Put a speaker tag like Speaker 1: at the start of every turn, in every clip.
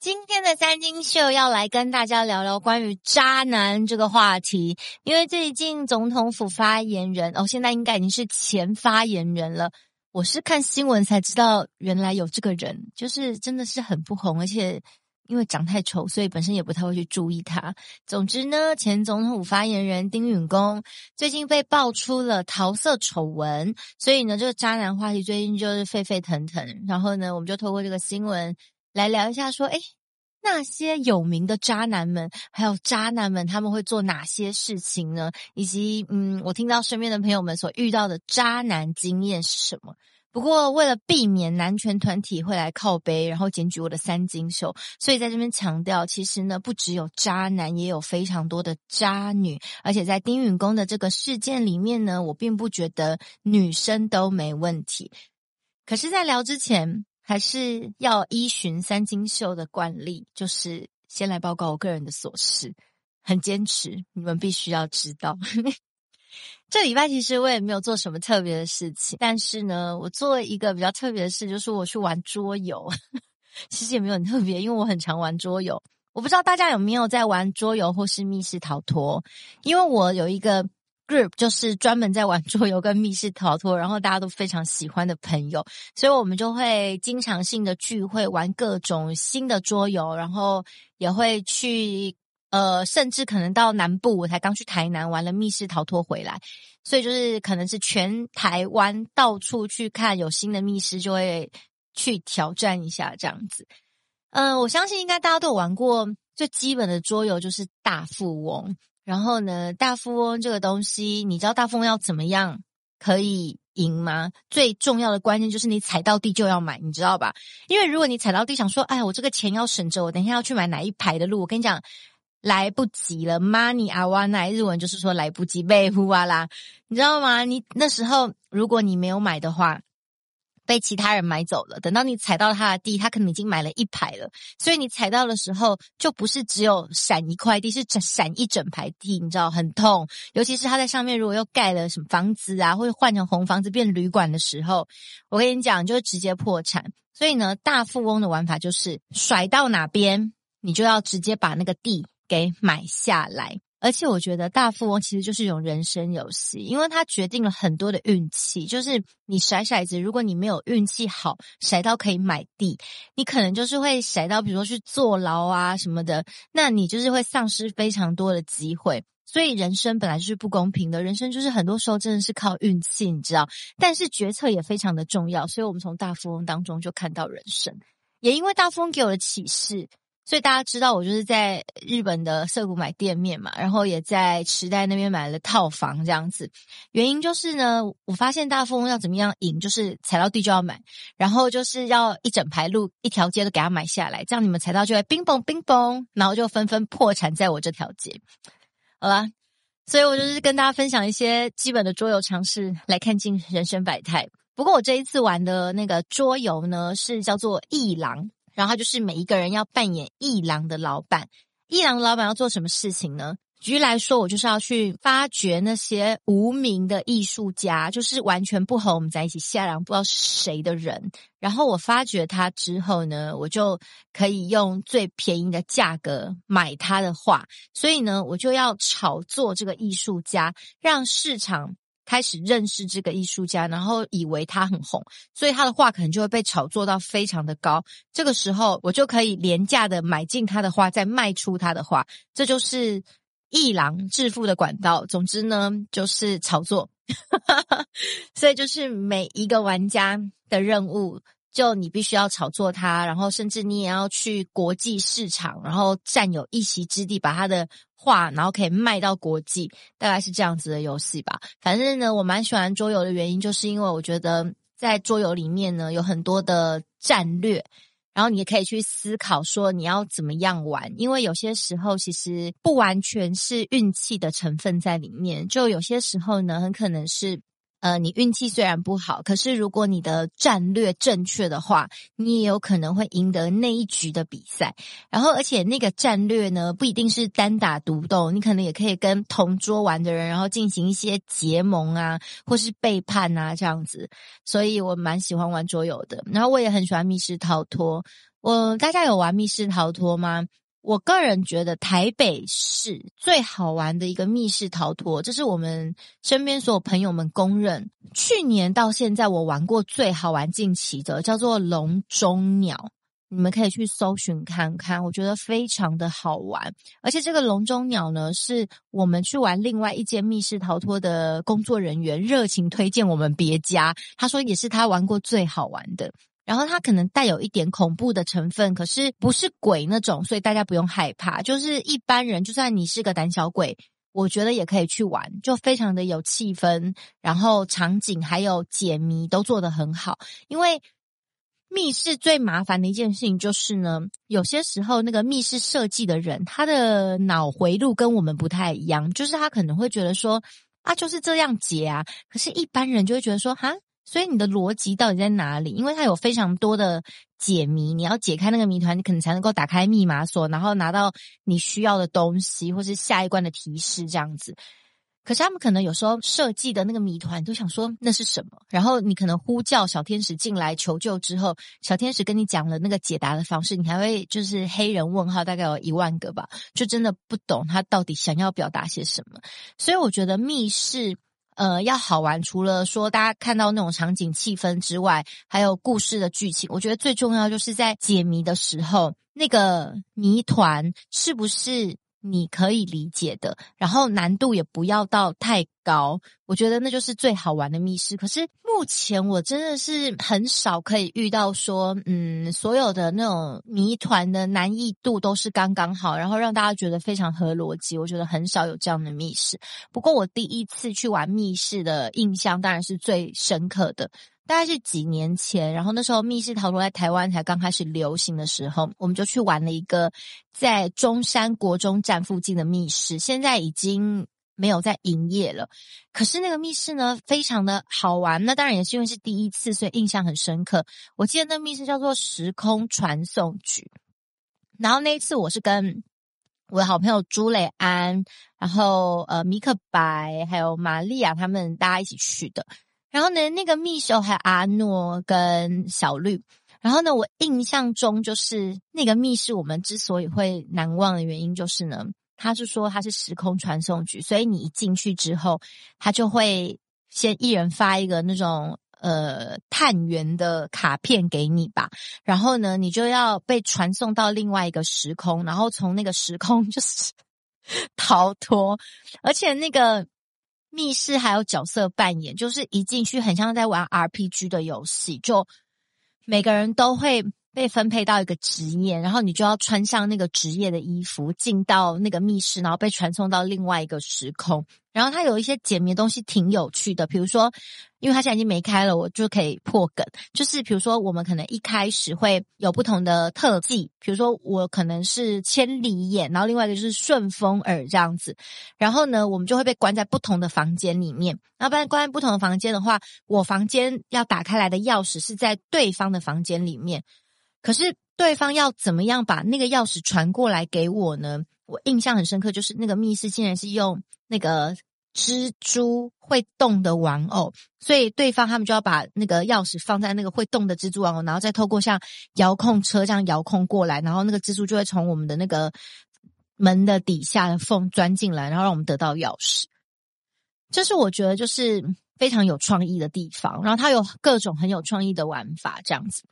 Speaker 1: 今天的三金秀要来跟大家聊聊关于渣男这个话题，因为最近总统府发言人哦，现在应该已经是前发言人了。我是看新闻才知道，原来有这个人，就是真的是很不红，而且。因为长太丑，所以本身也不太会去注意他。总之呢，前总统府发言人丁允恭最近被爆出了桃色丑闻，所以呢，这个渣男话题最近就是沸沸腾腾。然后呢，我们就透过这个新闻来聊一下，说，诶，那些有名的渣男们，还有渣男们他们会做哪些事情呢？以及，嗯，我听到身边的朋友们所遇到的渣男经验是什么？不过，为了避免男权团体会来靠背，然后检举我的三金秀，所以在这边强调，其实呢，不只有渣男，也有非常多的渣女。而且在丁允恭的这个事件里面呢，我并不觉得女生都没问题。可是，在聊之前，还是要依循三金秀的惯例，就是先来报告我个人的琐事，很坚持，你们必须要知道。这礼拜其实我也没有做什么特别的事情，但是呢，我做一个比较特别的事，就是我去玩桌游。其实也没有很特别，因为我很常玩桌游。我不知道大家有没有在玩桌游或是密室逃脱，因为我有一个 group，就是专门在玩桌游跟密室逃脱，然后大家都非常喜欢的朋友，所以我们就会经常性的聚会，玩各种新的桌游，然后也会去。呃，甚至可能到南部，我才刚去台南玩了密室逃脱回来，所以就是可能是全台湾到处去看有新的密室，就会去挑战一下这样子。嗯、我相信应该大家都有玩过最基本的桌游，就是大富翁。然后呢，大富翁这个东西，你知道大富翁要怎么样可以赢吗？最重要的关键就是你踩到地就要买，你知道吧？因为如果你踩到地想说，哎，我这个钱要省着，我等一下要去买哪一排的路，我跟你讲。来不及了，money 啊哇奈，日文就是说来不及，被呼啊啦，你知道吗？你那时候如果你没有买的话，被其他人买走了。等到你踩到他的地，他可能已经买了一排了，所以你踩到的时候就不是只有闪一块地，是闪一整排地，你知道很痛。尤其是他在上面如果又盖了什么房子啊，或者换成红房子变旅馆的时候，我跟你讲，就是直接破产。所以呢，大富翁的玩法就是甩到哪边，你就要直接把那个地。给买下来，而且我觉得大富翁其实就是一种人生游戏，因为它决定了很多的运气。就是你甩骰子，如果你没有运气好，甩到可以买地，你可能就是会甩到，比如说去坐牢啊什么的，那你就是会丧失非常多的机会。所以人生本来就是不公平的，人生就是很多时候真的是靠运气，你知道。但是决策也非常的重要，所以我们从大富翁当中就看到人生，也因为大富翁给我的启示。所以大家知道我就是在日本的涩谷买店面嘛，然后也在池袋那边买了套房这样子。原因就是呢，我发现大富翁要怎么样赢，就是踩到地就要买，然后就是要一整排路一条街都给它买下来，这样你们踩到就会冰崩冰崩，然后就纷纷破产在我这条街。好吧，所以我就是跟大家分享一些基本的桌游常识，来看尽人生百态。不过我这一次玩的那个桌游呢，是叫做艺廊。然后就是每一个人要扮演一郎的老板，一郎的老板要做什么事情呢？举例来说，我就是要去发掘那些无名的艺术家，就是完全不和我们在一起下廊，不知道是谁的人。然后我发掘他之后呢，我就可以用最便宜的价格买他的画。所以呢，我就要炒作这个艺术家，让市场。开始认识这个艺术家，然后以为他很红，所以他的画可能就会被炒作到非常的高。这个时候，我就可以廉价的买进他的画，再卖出他的画。这就是艺廊致富的管道。总之呢，就是炒作。所以就是每一个玩家的任务。就你必须要炒作它，然后甚至你也要去国际市场，然后占有一席之地，把他的话，然后可以卖到国际，大概是这样子的游戏吧。反正呢，我蛮喜欢桌游的原因，就是因为我觉得在桌游里面呢，有很多的战略，然后你也可以去思考说你要怎么样玩，因为有些时候其实不完全是运气的成分在里面，就有些时候呢，很可能是。呃，你运气虽然不好，可是如果你的战略正确的话，你也有可能会赢得那一局的比赛。然后，而且那个战略呢，不一定是单打独斗，你可能也可以跟同桌玩的人，然后进行一些结盟啊，或是背叛啊这样子。所以我蛮喜欢玩桌游的。然后我也很喜欢密室逃脱。我大家有玩密室逃脱吗？我个人觉得台北市最好玩的一个密室逃脱，这是我们身边所有朋友们公认。去年到现在，我玩过最好玩近期的叫做笼中鸟，你们可以去搜寻看看，我觉得非常的好玩。而且这个笼中鸟呢，是我们去玩另外一间密室逃脱的工作人员热情推荐我们别家，他说也是他玩过最好玩的。然后它可能带有一点恐怖的成分，可是不是鬼那种，所以大家不用害怕。就是一般人，就算你是个胆小鬼，我觉得也可以去玩，就非常的有气氛，然后场景还有解谜都做得很好。因为密室最麻烦的一件事情就是呢，有些时候那个密室设计的人，他的脑回路跟我们不太一样，就是他可能会觉得说啊，就是这样解啊，可是一般人就会觉得说哈。所以你的逻辑到底在哪里？因为它有非常多的解谜，你要解开那个谜团，你可能才能够打开密码锁，然后拿到你需要的东西，或是下一关的提示这样子。可是他们可能有时候设计的那个谜团，都想说那是什么？然后你可能呼叫小天使进来求救之后，小天使跟你讲了那个解答的方式，你还会就是黑人问号，大概有一万个吧，就真的不懂他到底想要表达些什么。所以我觉得密室。呃，要好玩，除了说大家看到那种场景气氛之外，还有故事的剧情。我觉得最重要就是在解谜的时候，那个谜团是不是你可以理解的，然后难度也不要到太高，我觉得那就是最好玩的密室。可是目前我真的是很少可以遇到说，嗯，所有的那种谜团的难易度都是刚刚好，然后让大家觉得非常合逻辑。我觉得很少有这样的密室。不过我第一次去玩密室的印象当然是最深刻的。大概是几年前，然后那时候密室逃脱在台湾才刚开始流行的时候，我们就去玩了一个在中山国中站附近的密室，现在已经没有在营业了。可是那个密室呢，非常的好玩，那当然也是因为是第一次，所以印象很深刻。我记得那密室叫做时空传送局，然后那一次我是跟我的好朋友朱磊安，然后呃米克白还有玛利亚他们大家一起去的。然后呢，那个密室还有阿诺跟小绿。然后呢，我印象中就是那个密室，我们之所以会难忘的原因就是呢，他是说他是时空传送局，所以你一进去之后，他就会先一人发一个那种呃探员的卡片给你吧。然后呢，你就要被传送到另外一个时空，然后从那个时空 就是逃脱，而且那个。密室还有角色扮演，就是一进去很像在玩 RPG 的游戏，就每个人都会被分配到一个职业，然后你就要穿上那个职业的衣服，进到那个密室，然后被传送到另外一个时空。然后它有一些解谜的东西挺有趣的，比如说，因为它现在已经没开了，我就可以破梗。就是比如说，我们可能一开始会有不同的特技，比如说我可能是千里眼，然后另外一个就是顺风耳这样子。然后呢，我们就会被关在不同的房间里面。然后不然关在不同的房间的话，我房间要打开来的钥匙是在对方的房间里面。可是对方要怎么样把那个钥匙传过来给我呢？我印象很深刻，就是那个密室竟然是用那个蜘蛛会动的玩偶，所以对方他们就要把那个钥匙放在那个会动的蜘蛛玩偶，然后再透过像遥控车这样遥控过来，然后那个蜘蛛就会从我们的那个门的底下的缝钻进来，然后让我们得到钥匙。这是我觉得就是非常有创意的地方，然后它有各种很有创意的玩法，这样子。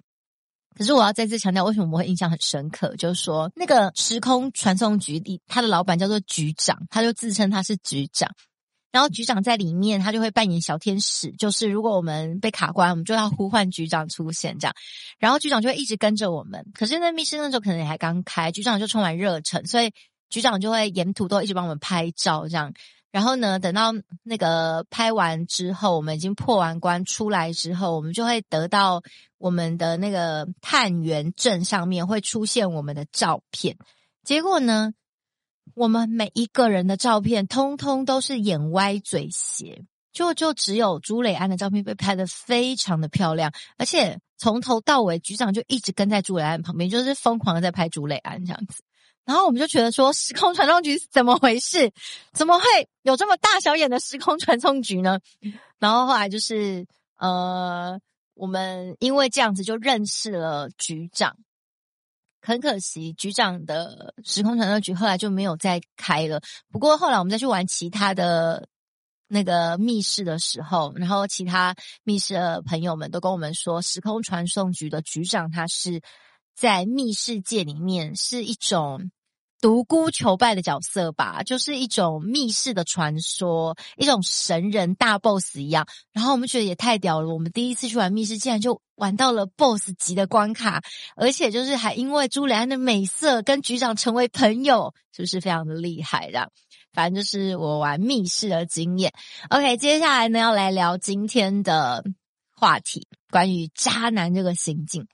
Speaker 1: 可是我要再次强调，为什么我会印象很深刻？就是说，那个时空传送局里，他的老板叫做局长，他就自称他是局长。然后局长在里面，他就会扮演小天使，就是如果我们被卡关，我们就要呼唤局长出现，这样。然后局长就会一直跟着我们。可是那密室那时候可能也还刚开，局长就充满热忱，所以局长就会沿途都一直帮我们拍照，这样。然后呢，等到那个拍完之后，我们已经破完关出来之后，我们就会得到我们的那个探员证上面会出现我们的照片。结果呢，我们每一个人的照片通通都是眼歪嘴斜，就就只有朱磊安的照片被拍得非常的漂亮，而且从头到尾局长就一直跟在朱磊安旁边，就是疯狂的在拍朱磊安这样子。然后我们就觉得说，时空传送局是怎么回事？怎么会有这么大小眼的时空传送局呢？然后后来就是呃，我们因为这样子就认识了局长。很可惜，局长的时空传送局后来就没有再开了。不过后来我们再去玩其他的。那个密室的时候，然后其他密室的朋友们都跟我们说，时空传送局的局长他是在密室界里面是一种独孤求败的角色吧，就是一种密室的传说，一种神人大 boss 一样。然后我们觉得也太屌了，我们第一次去玩密室，竟然就玩到了 boss 级的关卡，而且就是还因为朱蕾安的美色跟局长成为朋友，是不是非常的厉害的？反正就是我玩密室的经验。OK，接下来呢要来聊今天的话题，关于渣男这个行径。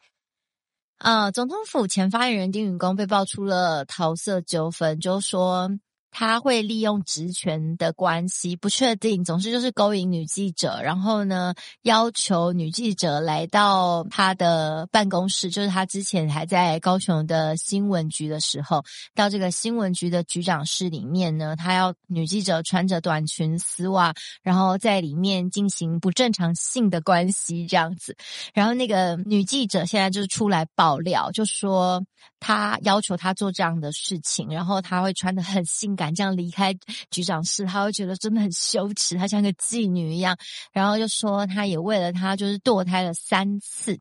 Speaker 1: 呃，总统府前发言人丁允恭被爆出了桃色纠纷，就说。他会利用职权的关系，不确定，总之就是勾引女记者，然后呢，要求女记者来到他的办公室，就是他之前还在高雄的新闻局的时候，到这个新闻局的局长室里面呢，他要女记者穿着短裙丝袜，然后在里面进行不正常性的关系这样子，然后那个女记者现在就是出来爆料，就说他要求他做这样的事情，然后他会穿的很性感。敢这样离开局长室，他会觉得真的很羞耻，他像个妓女一样。然后就说他也为了他就是堕胎了三次，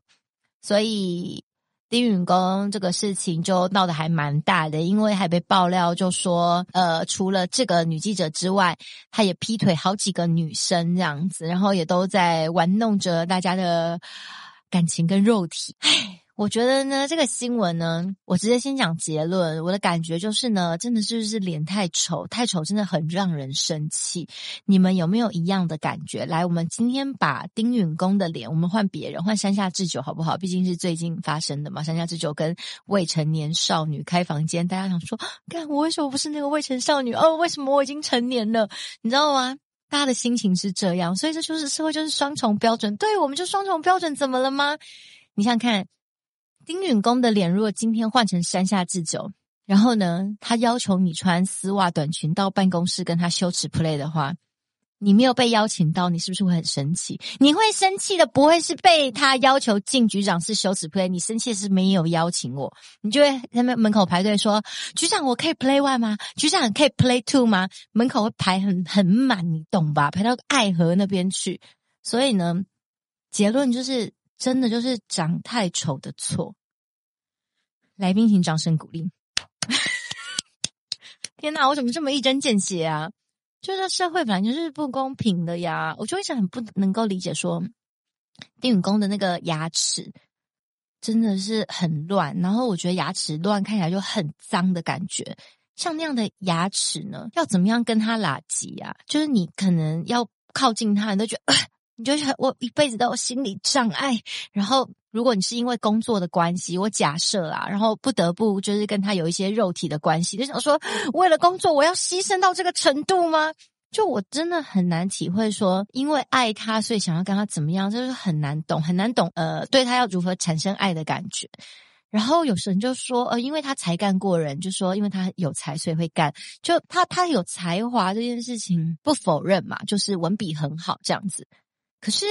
Speaker 1: 所以丁允恭这个事情就闹得还蛮大的，因为还被爆料就说，呃，除了这个女记者之外，他也劈腿好几个女生这样子，然后也都在玩弄着大家的感情跟肉体。唉。我觉得呢，这个新闻呢，我直接先讲结论。我的感觉就是呢，真的就是脸太丑，太丑真的很让人生气。你们有没有一样的感觉？来，我们今天把丁允恭的脸，我们换别人，换山下智久好不好？毕竟是最近发生的嘛。山下智久跟未成年少女开房间，大家想说，干我为什么不是那个未成少女？哦，为什么我已经成年了？你知道吗？大家的心情是这样，所以这就是社会，就是双重标准。对，我们就双重标准，怎么了吗？你想看。丁允恭的脸，如果今天换成山下智久，然后呢，他要求你穿丝袜短裙到办公室跟他羞耻 play 的话，你没有被邀请到，你是不是会很生气？你会生气的不会是被他要求进局长室羞耻 play，你生气是没有邀请我，你就会在门口排队说：“局长，我可以 play one 吗？局长可以 play two 吗？”门口会排很很满，你懂吧？排到爱河那边去。所以呢，结论就是。真的就是长太丑的错。来宾请掌声鼓励。天哪，我怎么这么一针见血啊？就是社会本来就是不公平的呀。我就一直很不能够理解说，丁允恭的那个牙齿真的是很乱，然后我觉得牙齿乱看起来就很脏的感觉。像那样的牙齿呢，要怎么样跟他拉近啊？就是你可能要靠近他，你都觉得。你就是我一辈子都有心理障碍，然后如果你是因为工作的关系，我假设啊，然后不得不就是跟他有一些肉体的关系，就想说为了工作我要牺牲到这个程度吗？就我真的很难体会说，因为爱他所以想要跟他怎么样，就是很难懂，很难懂。呃，对他要如何产生爱的感觉。然后有时候就说，呃，因为他才干过人，就说因为他有才所以会干。就他他有才华这件事情不否认嘛，就是文笔很好这样子。可是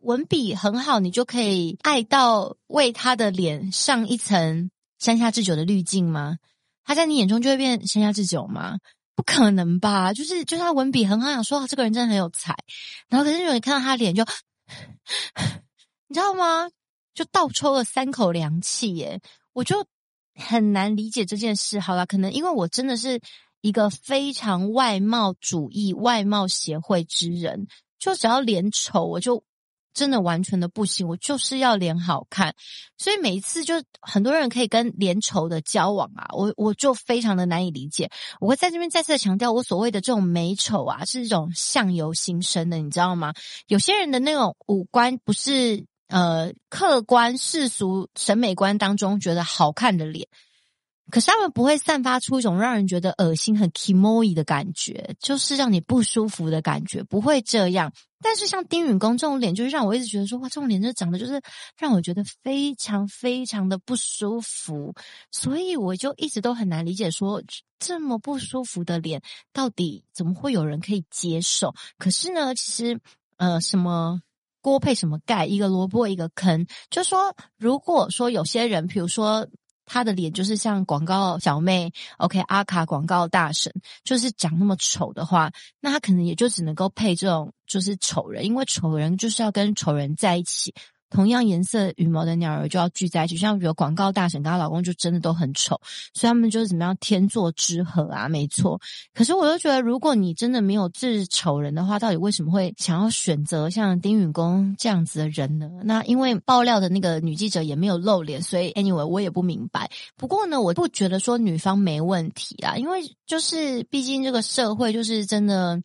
Speaker 1: 文笔很好，你就可以爱到为他的脸上一层山下智久的滤镜吗？他在你眼中就会变山下智久吗？不可能吧！就是就是他文笔很好，想说这个人真的很有才。然后可是有人看到他脸就，你知道吗？就倒抽了三口凉气耶！我就很难理解这件事。好了，可能因为我真的是一个非常外貌主义、外貌协会之人。就只要脸丑，我就真的完全的不行。我就是要脸好看，所以每一次就很多人可以跟脸丑的交往啊，我我就非常的难以理解。我会在这边再次的强调，我所谓的这种美丑啊，是一种相由心生的，你知道吗？有些人的那种五官不是呃客观世俗审美观当中觉得好看的脸。可是他们不会散发出一种让人觉得恶心、很 kimoy 的感觉，就是让你不舒服的感觉，不会这样。但是像丁允恭这种脸，就是让我一直觉得说，哇，这种脸就长得就是让我觉得非常非常的不舒服，所以我就一直都很难理解说，这么不舒服的脸，到底怎么会有人可以接受？可是呢，其实呃，什么锅配什么盖，一个萝卜一个坑，就说如果说有些人，比如说。他的脸就是像广告小妹，OK，阿卡广告大神，就是长那么丑的话，那他可能也就只能够配这种就是丑人，因为丑人就是要跟丑人在一起。同样颜色羽毛的鸟儿就要聚在一起，像比如广告大婶跟她老公就真的都很丑，所以他们就是怎么样天作之合啊，没错。可是我又觉得，如果你真的没有治丑人的话，到底为什么会想要选择像丁允恭这样子的人呢？那因为爆料的那个女记者也没有露脸，所以 anyway 我也不明白。不过呢，我不觉得说女方没问题啊，因为就是毕竟这个社会就是真的。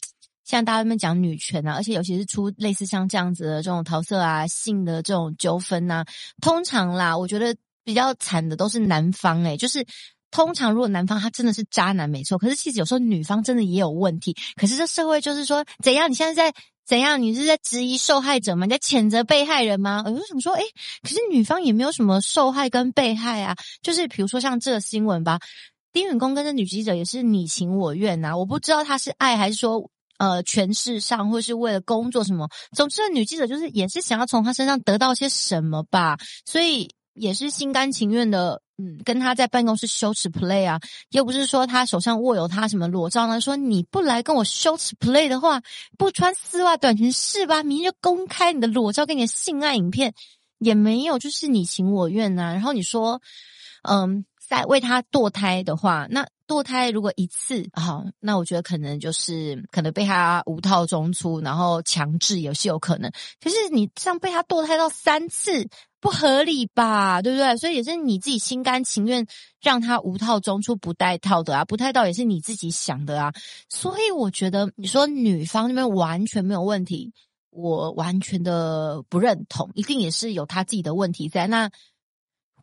Speaker 1: 像大家们讲女权啊，而且尤其是出类似像这样子的这种桃色啊、性的这种纠纷呐，通常啦，我觉得比较惨的都是男方诶、就是通常如果男方他真的是渣男没错，可是其实有时候女方真的也有问题。可是这社会就是说怎样？你现在在怎样？你是在质疑受害者吗？你在谴责被害人吗？我就想说，诶，可是女方也没有什么受害跟被害啊，就是比如说像这个新闻吧，丁允恭跟这女记者也是你情我愿呐、啊，我不知道他是爱还是说。呃，权势上或是为了工作什么，总之，女记者就是也是想要从他身上得到些什么吧，所以也是心甘情愿的，嗯，跟他在办公室羞耻 play 啊，又不是说他手上握有他什么裸照呢，说你不来跟我羞耻 play 的话，不穿丝袜短裙是吧？明天公开你的裸照跟你的性爱影片，也没有，就是你情我愿呐、啊。然后你说，嗯，在为他堕胎的话，那。堕胎如果一次好，那我觉得可能就是可能被他无套中出，然后强制也是有可能。可是你这样被他堕胎到三次，不合理吧？对不对？所以也是你自己心甘情愿让他无套中出不带套的啊，不带套也是你自己想的啊。所以我觉得你说女方那边完全没有问题，我完全的不认同，一定也是有他自己的问题在那。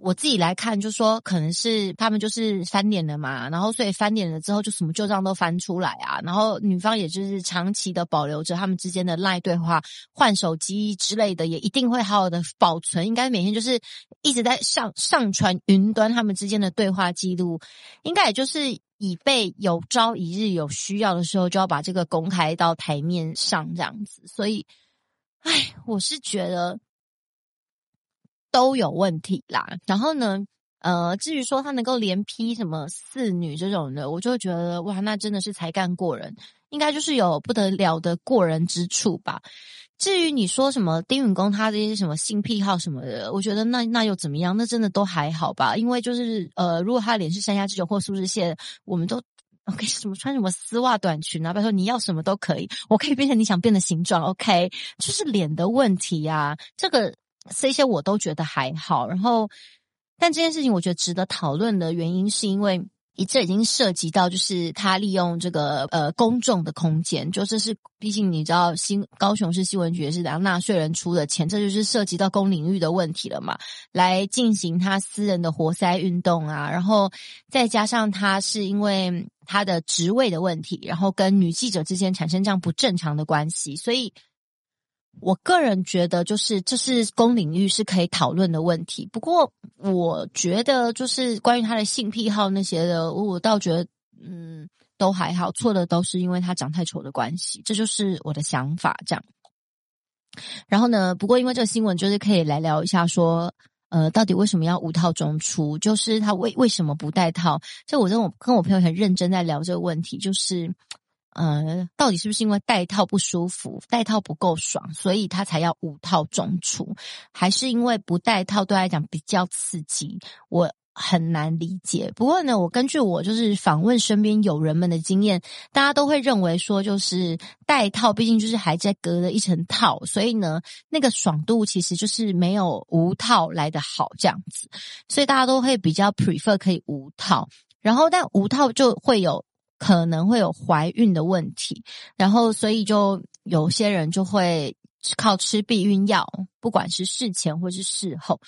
Speaker 1: 我自己来看，就说可能是他们就是翻脸了嘛，然后所以翻脸了之后，就什么旧账都翻出来啊，然后女方也就是长期的保留着他们之间的赖对话、换手机之类的，也一定会好好的保存，应该每天就是一直在上上传云端他们之间的对话记录，应该也就是以备有朝一日有需要的时候，就要把这个公开到台面上这样子。所以，唉，我是觉得。都有问题啦，然后呢，呃，至于说他能够连批什么四女这种的，我就觉得哇，那真的是才干过人，应该就是有不得了的过人之处吧。至于你说什么丁允恭他这些什么性癖好什么的，我觉得那那又怎么样？那真的都还好吧，因为就是呃，如果他脸是山鸦这种或苏志燮，我们都 OK，什么穿什么丝袜短裙啊，拜托你要什么都可以，我可以变成你想变的形状，OK，就是脸的问题呀，啊，这个。这些我都觉得还好，然后，但这件事情我觉得值得讨论的原因，是因为这已经涉及到，就是他利用这个呃公众的空间，就这是毕竟你知道新高雄市新闻局也是让纳税人出的钱，这就是涉及到公领域的问题了嘛，来进行他私人的活塞运动啊，然后再加上他是因为他的职位的问题，然后跟女记者之间产生这样不正常的关系，所以。我个人觉得，就是这是公领域是可以讨论的问题。不过，我觉得就是关于他的性癖好那些的，我倒觉得，嗯，都还好。错的都是因为他长太丑的关系，这就是我的想法。这样。然后呢，不过因为这个新闻，就是可以来聊一下，说，呃，到底为什么要无套中出？就是他为为什么不戴套？这我跟我跟我朋友很认真在聊这个问题，就是。呃，到底是不是因为戴套不舒服，戴套不够爽，所以他才要五套中出？还是因为不戴套对他来讲比较刺激？我很难理解。不过呢，我根据我就是访问身边友人们的经验，大家都会认为说，就是戴套毕竟就是还在隔了一层套，所以呢，那个爽度其实就是没有无套来的好这样子。所以大家都会比较 prefer 可以无套，然后但无套就会有。可能会有怀孕的问题，然后所以就有些人就会靠吃避孕药，不管是事前或是事后。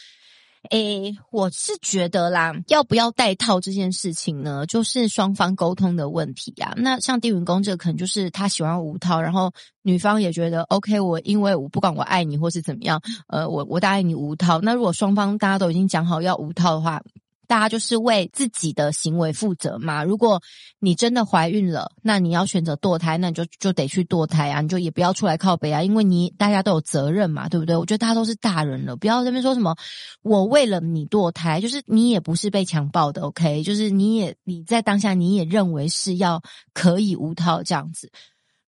Speaker 1: 诶，我是觉得啦，要不要戴套这件事情呢，就是双方沟通的问题啊。那像丁允恭这个，可能就是他喜欢无套，然后女方也觉得 OK，我因为我不管我爱你或是怎么样，呃，我我答应你无套。那如果双方大家都已经讲好要无套的话。大家就是为自己的行为负责嘛。如果你真的怀孕了，那你要选择堕胎，那你就就得去堕胎啊，你就也不要出来靠北啊，因为你大家都有责任嘛，对不对？我觉得大家都是大人了，不要在那边说什么我为了你堕胎，就是你也不是被强暴的，OK？就是你也你在当下你也认为是要可以无套这样子。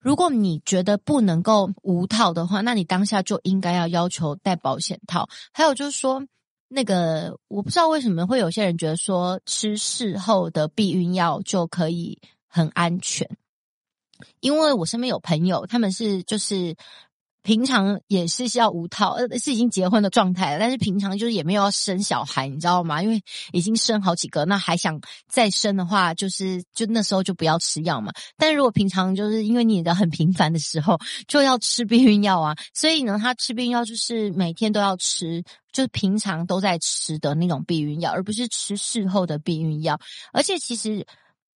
Speaker 1: 如果你觉得不能够无套的话，那你当下就应该要要求戴保险套。还有就是说。那个我不知道为什么会有些人觉得说吃事后的避孕药就可以很安全，因为我身边有朋友，他们是就是平常也是要无套，呃，是已经结婚的状态，但是平常就是也没有要生小孩，你知道吗？因为已经生好几个，那还想再生的话，就是就那时候就不要吃药嘛。但是如果平常就是因为你的很频繁的时候就要吃避孕药啊，所以呢，他吃避孕药就是每天都要吃。就是平常都在吃的那种避孕药，而不是吃事后的避孕药。而且其实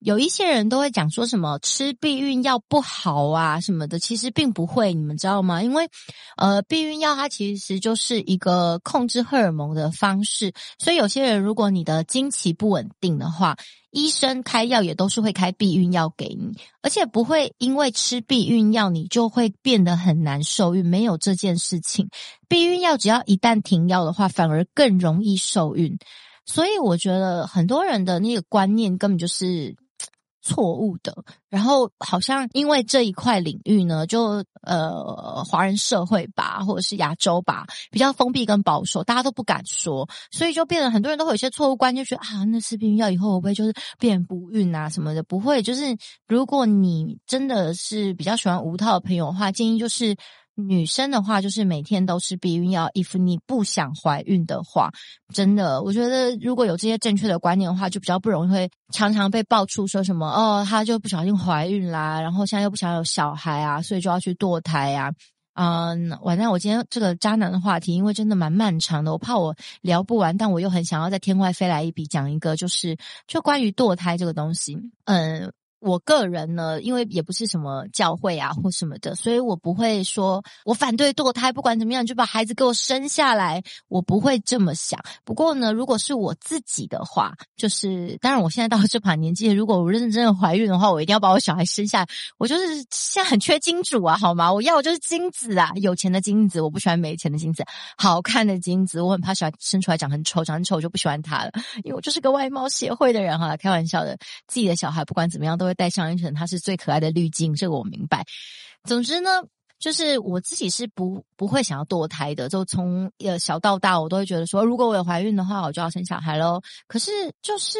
Speaker 1: 有一些人都会讲说什么吃避孕药不好啊什么的，其实并不会，你们知道吗？因为呃，避孕药它其实就是一个控制荷尔蒙的方式，所以有些人如果你的经期不稳定的话。医生开药也都是会开避孕药给你，而且不会因为吃避孕药你就会变得很难受孕，没有这件事情。避孕药只要一旦停药的话，反而更容易受孕。所以我觉得很多人的那个观念根本就是。错误的，然后好像因为这一块领域呢，就呃华人社会吧，或者是亚洲吧，比较封闭跟保守，大家都不敢说，所以就变得很多人都会有些错误观念，觉得啊，那吃避孕药以后会不会就是变不孕啊什么的？不会，就是如果你真的是比较喜欢无套的朋友的话，建议就是。女生的话，就是每天都吃避孕药。if 你不想怀孕的话，真的，我觉得如果有这些正确的观念的话，就比较不容易会常常被爆出说什么哦，她就不小心怀孕啦，然后现在又不想有小孩啊，所以就要去堕胎啊。嗯，晚上我今天这个渣男的话题，因为真的蛮漫长的，我怕我聊不完，但我又很想要在天外飞来一笔讲一个，就是就关于堕胎这个东西，嗯。我个人呢，因为也不是什么教会啊或什么的，所以我不会说我反对堕胎，不管怎么样就把孩子给我生下来，我不会这么想。不过呢，如果是我自己的话，就是当然我现在到了这把年纪，如果我认真的怀孕的话，我一定要把我小孩生下来。我就是现在很缺金主啊，好吗？我要的就是金子啊，有钱的金子，我不喜欢没钱的金子，好看的金子，我很怕小孩生出来长很丑，长很丑我就不喜欢他了，因为我就是个外貌协会的人哈，开玩笑的，自己的小孩不管怎么样都。会带上一层，它是最可爱的滤镜，这个我明白。总之呢，就是我自己是不不会想要堕胎的，就从呃小到大，我都会觉得说，如果我有怀孕的话，我就要生小孩喽。可是就是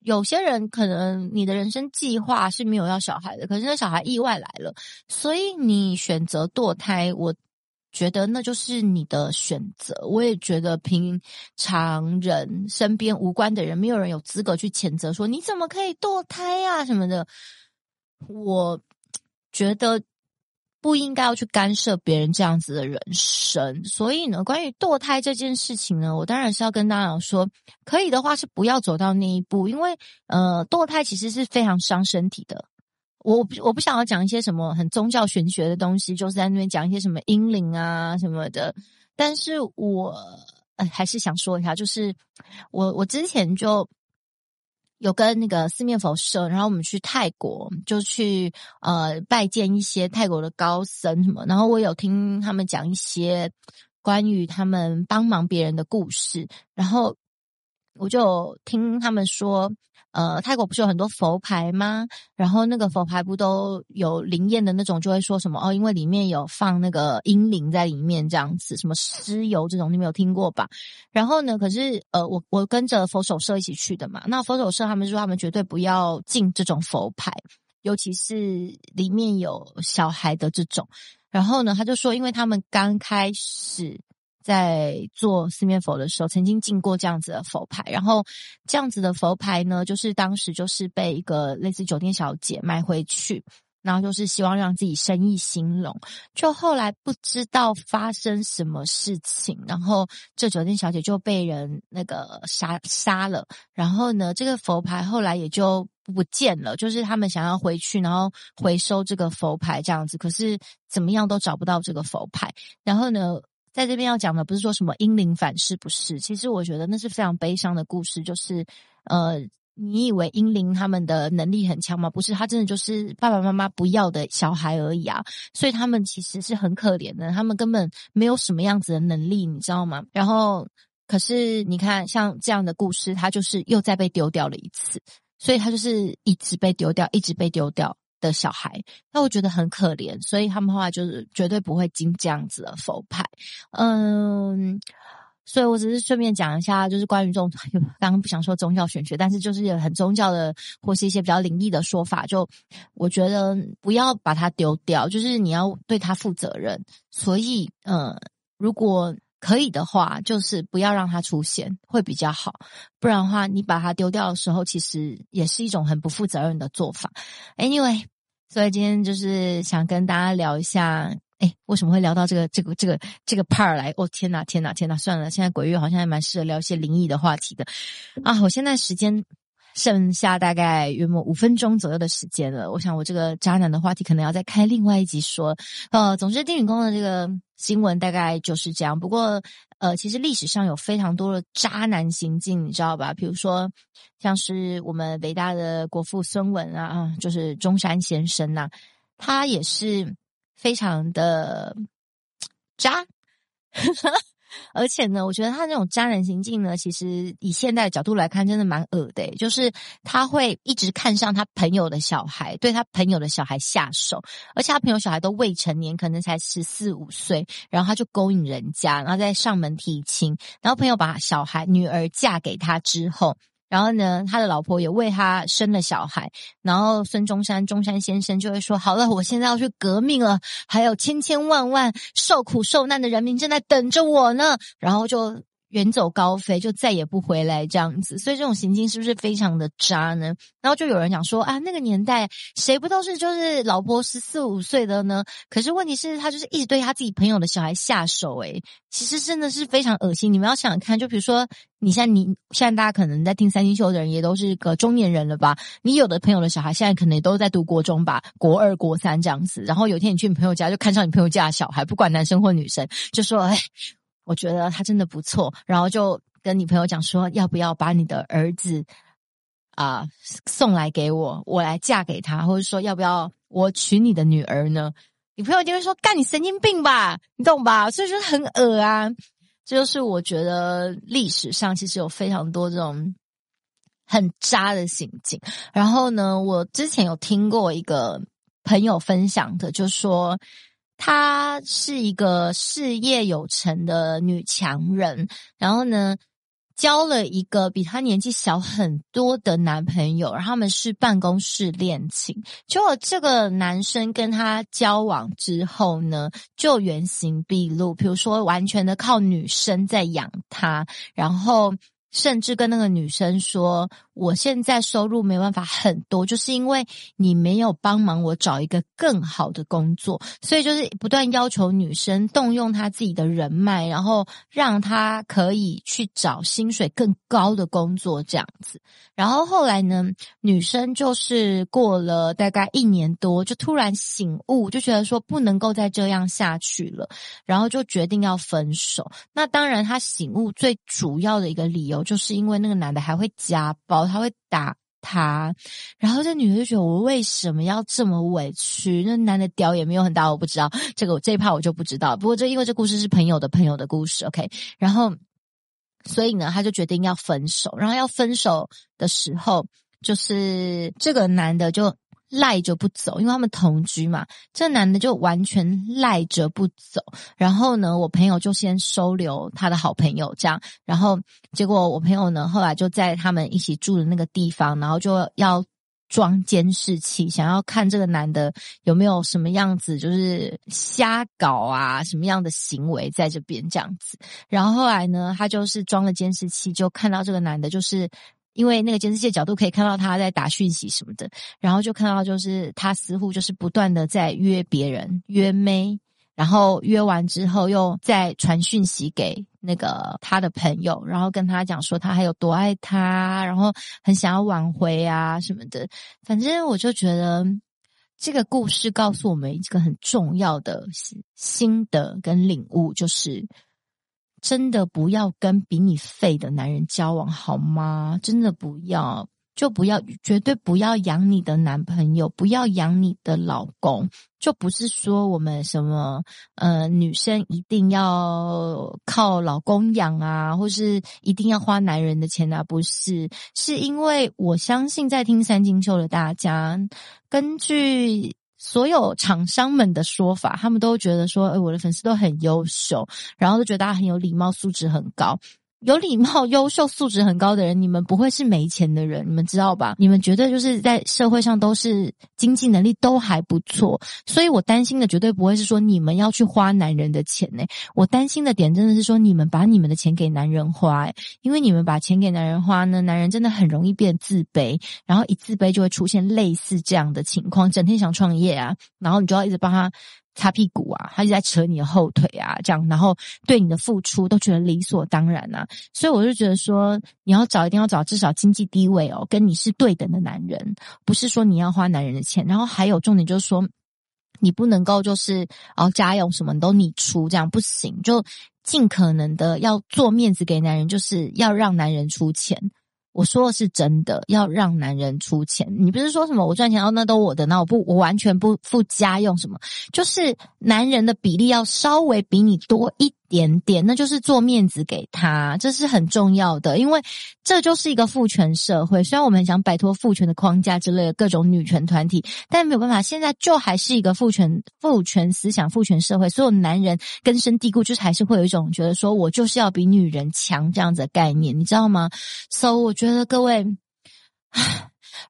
Speaker 1: 有些人可能你的人生计划是没有要小孩的，可是那小孩意外来了，所以你选择堕胎，我。觉得那就是你的选择，我也觉得平常人身边无关的人，没有人有资格去谴责说你怎么可以堕胎呀什么的。我觉得不应该要去干涉别人这样子的人生，所以呢，关于堕胎这件事情呢，我当然是要跟大家说，可以的话是不要走到那一步，因为呃，堕胎其实是非常伤身体的。我不我不想要讲一些什么很宗教玄学的东西，就是在那边讲一些什么阴灵啊什么的。但是我呃还是想说一下，就是我我之前就有跟那个四面佛社，然后我们去泰国，就去呃拜见一些泰国的高僧什么，然后我有听他们讲一些关于他们帮忙别人的故事，然后我就听他们说。呃，泰国不是有很多佛牌吗？然后那个佛牌不都有灵验的那种，就会说什么哦，因为里面有放那个阴灵在里面，这样子，什么尸油这种，你没有听过吧？然后呢，可是呃，我我跟着佛手社一起去的嘛，那佛手社他们说他们绝对不要进这种佛牌，尤其是里面有小孩的这种。然后呢，他就说，因为他们刚开始。在做四面佛的时候，曾经进过这样子的佛牌，然后这样子的佛牌呢，就是当时就是被一个类似酒店小姐买回去，然后就是希望让自己生意兴隆。就后来不知道发生什么事情，然后这酒店小姐就被人那个杀杀了。然后呢，这个佛牌后来也就不见了，就是他们想要回去，然后回收这个佛牌这样子，可是怎么样都找不到这个佛牌。然后呢，在这边要讲的不是说什么阴灵反噬，不是，其实我觉得那是非常悲伤的故事，就是呃。你以为婴灵他们的能力很强吗？不是，他真的就是爸爸妈妈不要的小孩而已啊！所以他们其实是很可怜的，他们根本没有什么样子的能力，你知道吗？然后，可是你看，像这样的故事，他就是又再被丢掉了一次，所以他就是一直被丢掉，一直被丢掉的小孩。那我觉得很可怜，所以他们后来就是绝对不会经这样子的佛牌，嗯。所以我只是顺便讲一下，就是关于这种，刚刚不想说宗教玄学，但是就是有很宗教的或是一些比较灵异的说法，就我觉得不要把它丢掉，就是你要对它负责任。所以，嗯，如果可以的话，就是不要让它出现会比较好，不然的话，你把它丢掉的时候，其实也是一种很不负责任的做法。Anyway，所以今天就是想跟大家聊一下。哎，为什么会聊到这个这个这个这个 part 来？哦，天哪，天哪，天哪！算了，现在鬼月好像还蛮适合聊一些灵异的话题的啊！我现在时间剩下大概约莫五分钟左右的时间了，我想我这个渣男的话题可能要再开另外一集说。呃，总之，丁允恭的这个新闻大概就是这样。不过，呃，其实历史上有非常多的渣男行径，你知道吧？比如说，像是我们伟大的国父孙文啊，啊，就是中山先生呐、他也是。非常的渣，而且呢，我觉得他那种渣男行径呢，其实以现在的角度来看，真的蛮恶的。就是他会一直看上他朋友的小孩，对他朋友的小孩下手，而且他朋友小孩都未成年，可能才十四五岁，然后他就勾引人家，然后再上门提亲，然后朋友把小孩女儿嫁给他之后。然后呢，他的老婆也为他生了小孩。然后孙中山，中山先生就会说：“好了，我现在要去革命了，还有千千万万受苦受难的人民正在等着我呢。”然后就。远走高飞，就再也不回来这样子，所以这种行径是不是非常的渣呢？然后就有人讲说啊，那个年代谁不都是就是老婆十四五岁的呢？可是问题是，他就是一直对他自己朋友的小孩下手，诶，其实真的是非常恶心。你们要想想看，就比如说，你现在你现在大家可能在听三星秀的人也都是个中年人了吧？你有的朋友的小孩现在可能也都在读国中吧，国二、国三这样子。然后有一天你去你朋友家，就看上你朋友家的小孩，不管男生或女生，就说哎。我觉得他真的不错，然后就跟女朋友讲说，要不要把你的儿子啊、送来给我，我来嫁给他，或者说要不要我娶你的女儿呢？女朋友就会说，干你神经病吧，你懂吧？所以就很恶啊，这就是我觉得历史上其实有非常多这种很渣的行径。然后呢，我之前有听过一个朋友分享的，就说。她是一个事业有成的女强人，然后呢，交了一个比她年纪小很多的男朋友，然后他们是办公室恋情。结果这个男生跟她交往之后呢，就原形毕露，比如说完全的靠女生在养他，然后。甚至跟那个女生说：“我现在收入没办法很多，就是因为你没有帮忙我找一个更好的工作，所以就是不断要求女生动用她自己的人脉，然后让她可以去找薪水更高的工作这样子。然后后来呢，女生就是过了大概一年多，就突然醒悟，就觉得说不能够再这样下去了，然后就决定要分手。那当然，她醒悟最主要的一个理由。”就是因为那个男的还会家暴，他会打他，然后这女的就觉得我为什么要这么委屈？那男的屌也没有很大，我不知道这个我这一趴我就不知道。不过这因为这故事是朋友的朋友的故事，OK。然后所以呢，他就决定要分手。然后要分手的时候，就是这个男的就。赖着不走，因为他们同居嘛。这男的就完全赖着不走，然后呢，我朋友就先收留他的好朋友，这样。然后结果我朋友呢，后来就在他们一起住的那个地方，然后就要装监视器，想要看这个男的有没有什么样子，就是瞎搞啊，什么样的行为在这边这样子。然后后来呢，他就是装了监视器，就看到这个男的，就是。因为那个监视器的角度可以看到他在打讯息什么的，然后就看到就是他似乎就是不断的在约别人约妹，然后约完之后又再传讯息给那个他的朋友，然后跟他讲说他还有多爱他，然后很想要挽回啊什么的。反正我就觉得这个故事告诉我们一个很重要的心得跟领悟，就是。真的不要跟比你废的男人交往，好吗？真的不要，就不要，绝对不要养你的男朋友，不要养你的老公。就不是说我们什么，呃，女生一定要靠老公养啊，或是一定要花男人的钱啊，不是，是因为我相信在听三金秀的大家，根据。所有厂商们的说法，他们都觉得说，诶，我的粉丝都很优秀，然后都觉得他很有礼貌，素质很高。有礼貌、优秀、素质很高的人，你们不会是没钱的人，你们知道吧？你们绝对就是在社会上都是经济能力都还不错，所以我担心的绝对不会是说你们要去花男人的钱呢。我担心的点真的是说你们把你们的钱给男人花，因为你们把钱给男人花呢，男人真的很容易变自卑，然后一自卑就会出现类似这样的情况，整天想创业啊，然后你就要一直帮他。擦屁股啊，他就在扯你的后腿啊，这样，然后对你的付出都觉得理所当然啊，所以我就觉得说，你要找一定要找至少经济地位哦，跟你是对等的男人，不是说你要花男人的钱，然后还有重点就是说，你不能够就是哦家用什么都你出，这样不行，就尽可能的要做面子给男人，就是要让男人出钱。我说的是真的，要让男人出钱。你不是说什么我赚钱哦，那都我的，那我不，我完全不付家用什么，就是男人的比例要稍微比你多一点点，那就是做面子给他，这是很重要的，因为这就是一个父权社会。虽然我们很想摆脱父权的框架之类的各种女权团体，但没有办法，现在就还是一个父权、父权思想、父权社会。所有男人根深蒂固，就是还是会有一种觉得说我就是要比女人强这样子的概念，你知道吗？So，我觉得各位，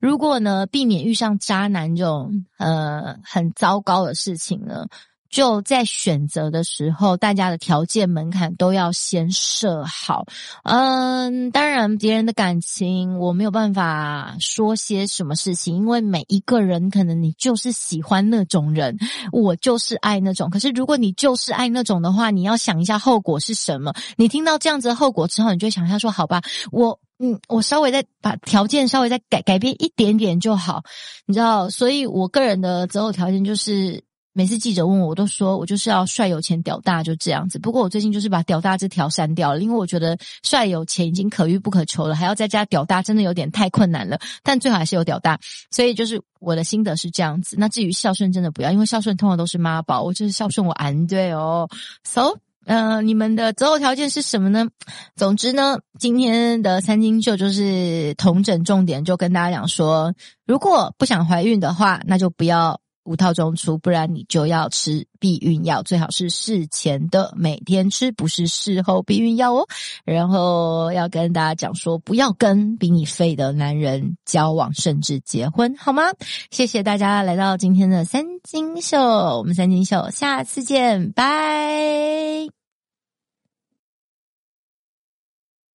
Speaker 1: 如果呢，避免遇上渣男这种呃很糟糕的事情呢，就在选择的时候，大家的条件门槛都要先设好。嗯，当然别人的感情我没有办法说些什么事情，因为每一个人可能你就是喜欢那种人，我就是爱那种。可是如果你就是爱那种的话，你要想一下后果是什么。你听到这样子的后果之后，你就想一下说：好吧，我嗯，我稍微再把条件稍微再改改变一点点就好，你知道。所以我个人的择偶条件就是。每次记者问我，我都说我就是要帅、有钱、屌大，就这样子。不过我最近就是把屌大这条删掉了，因为我觉得帅、有钱已经可遇不可求了，还要再加屌大，真的有点太困难了。但最好还是有屌大，所以就是我的心得是这样子。那至于孝顺，真的不要，因为孝顺通常都是妈宝，我就是孝顺我安对哦。So，呃，你们的择偶条件是什么呢？总之呢，今天的三金秀就是统整重点，就跟大家讲说，如果不想怀孕的话，那就不要。无套中出，不然你就要吃避孕药，最好是事前的每天吃，不是事后避孕药哦。然后要跟大家讲说，不要跟比你废的男人交往，甚至结婚，好吗？谢谢大家来到今天的三金秀，我们三金秀下次见，拜。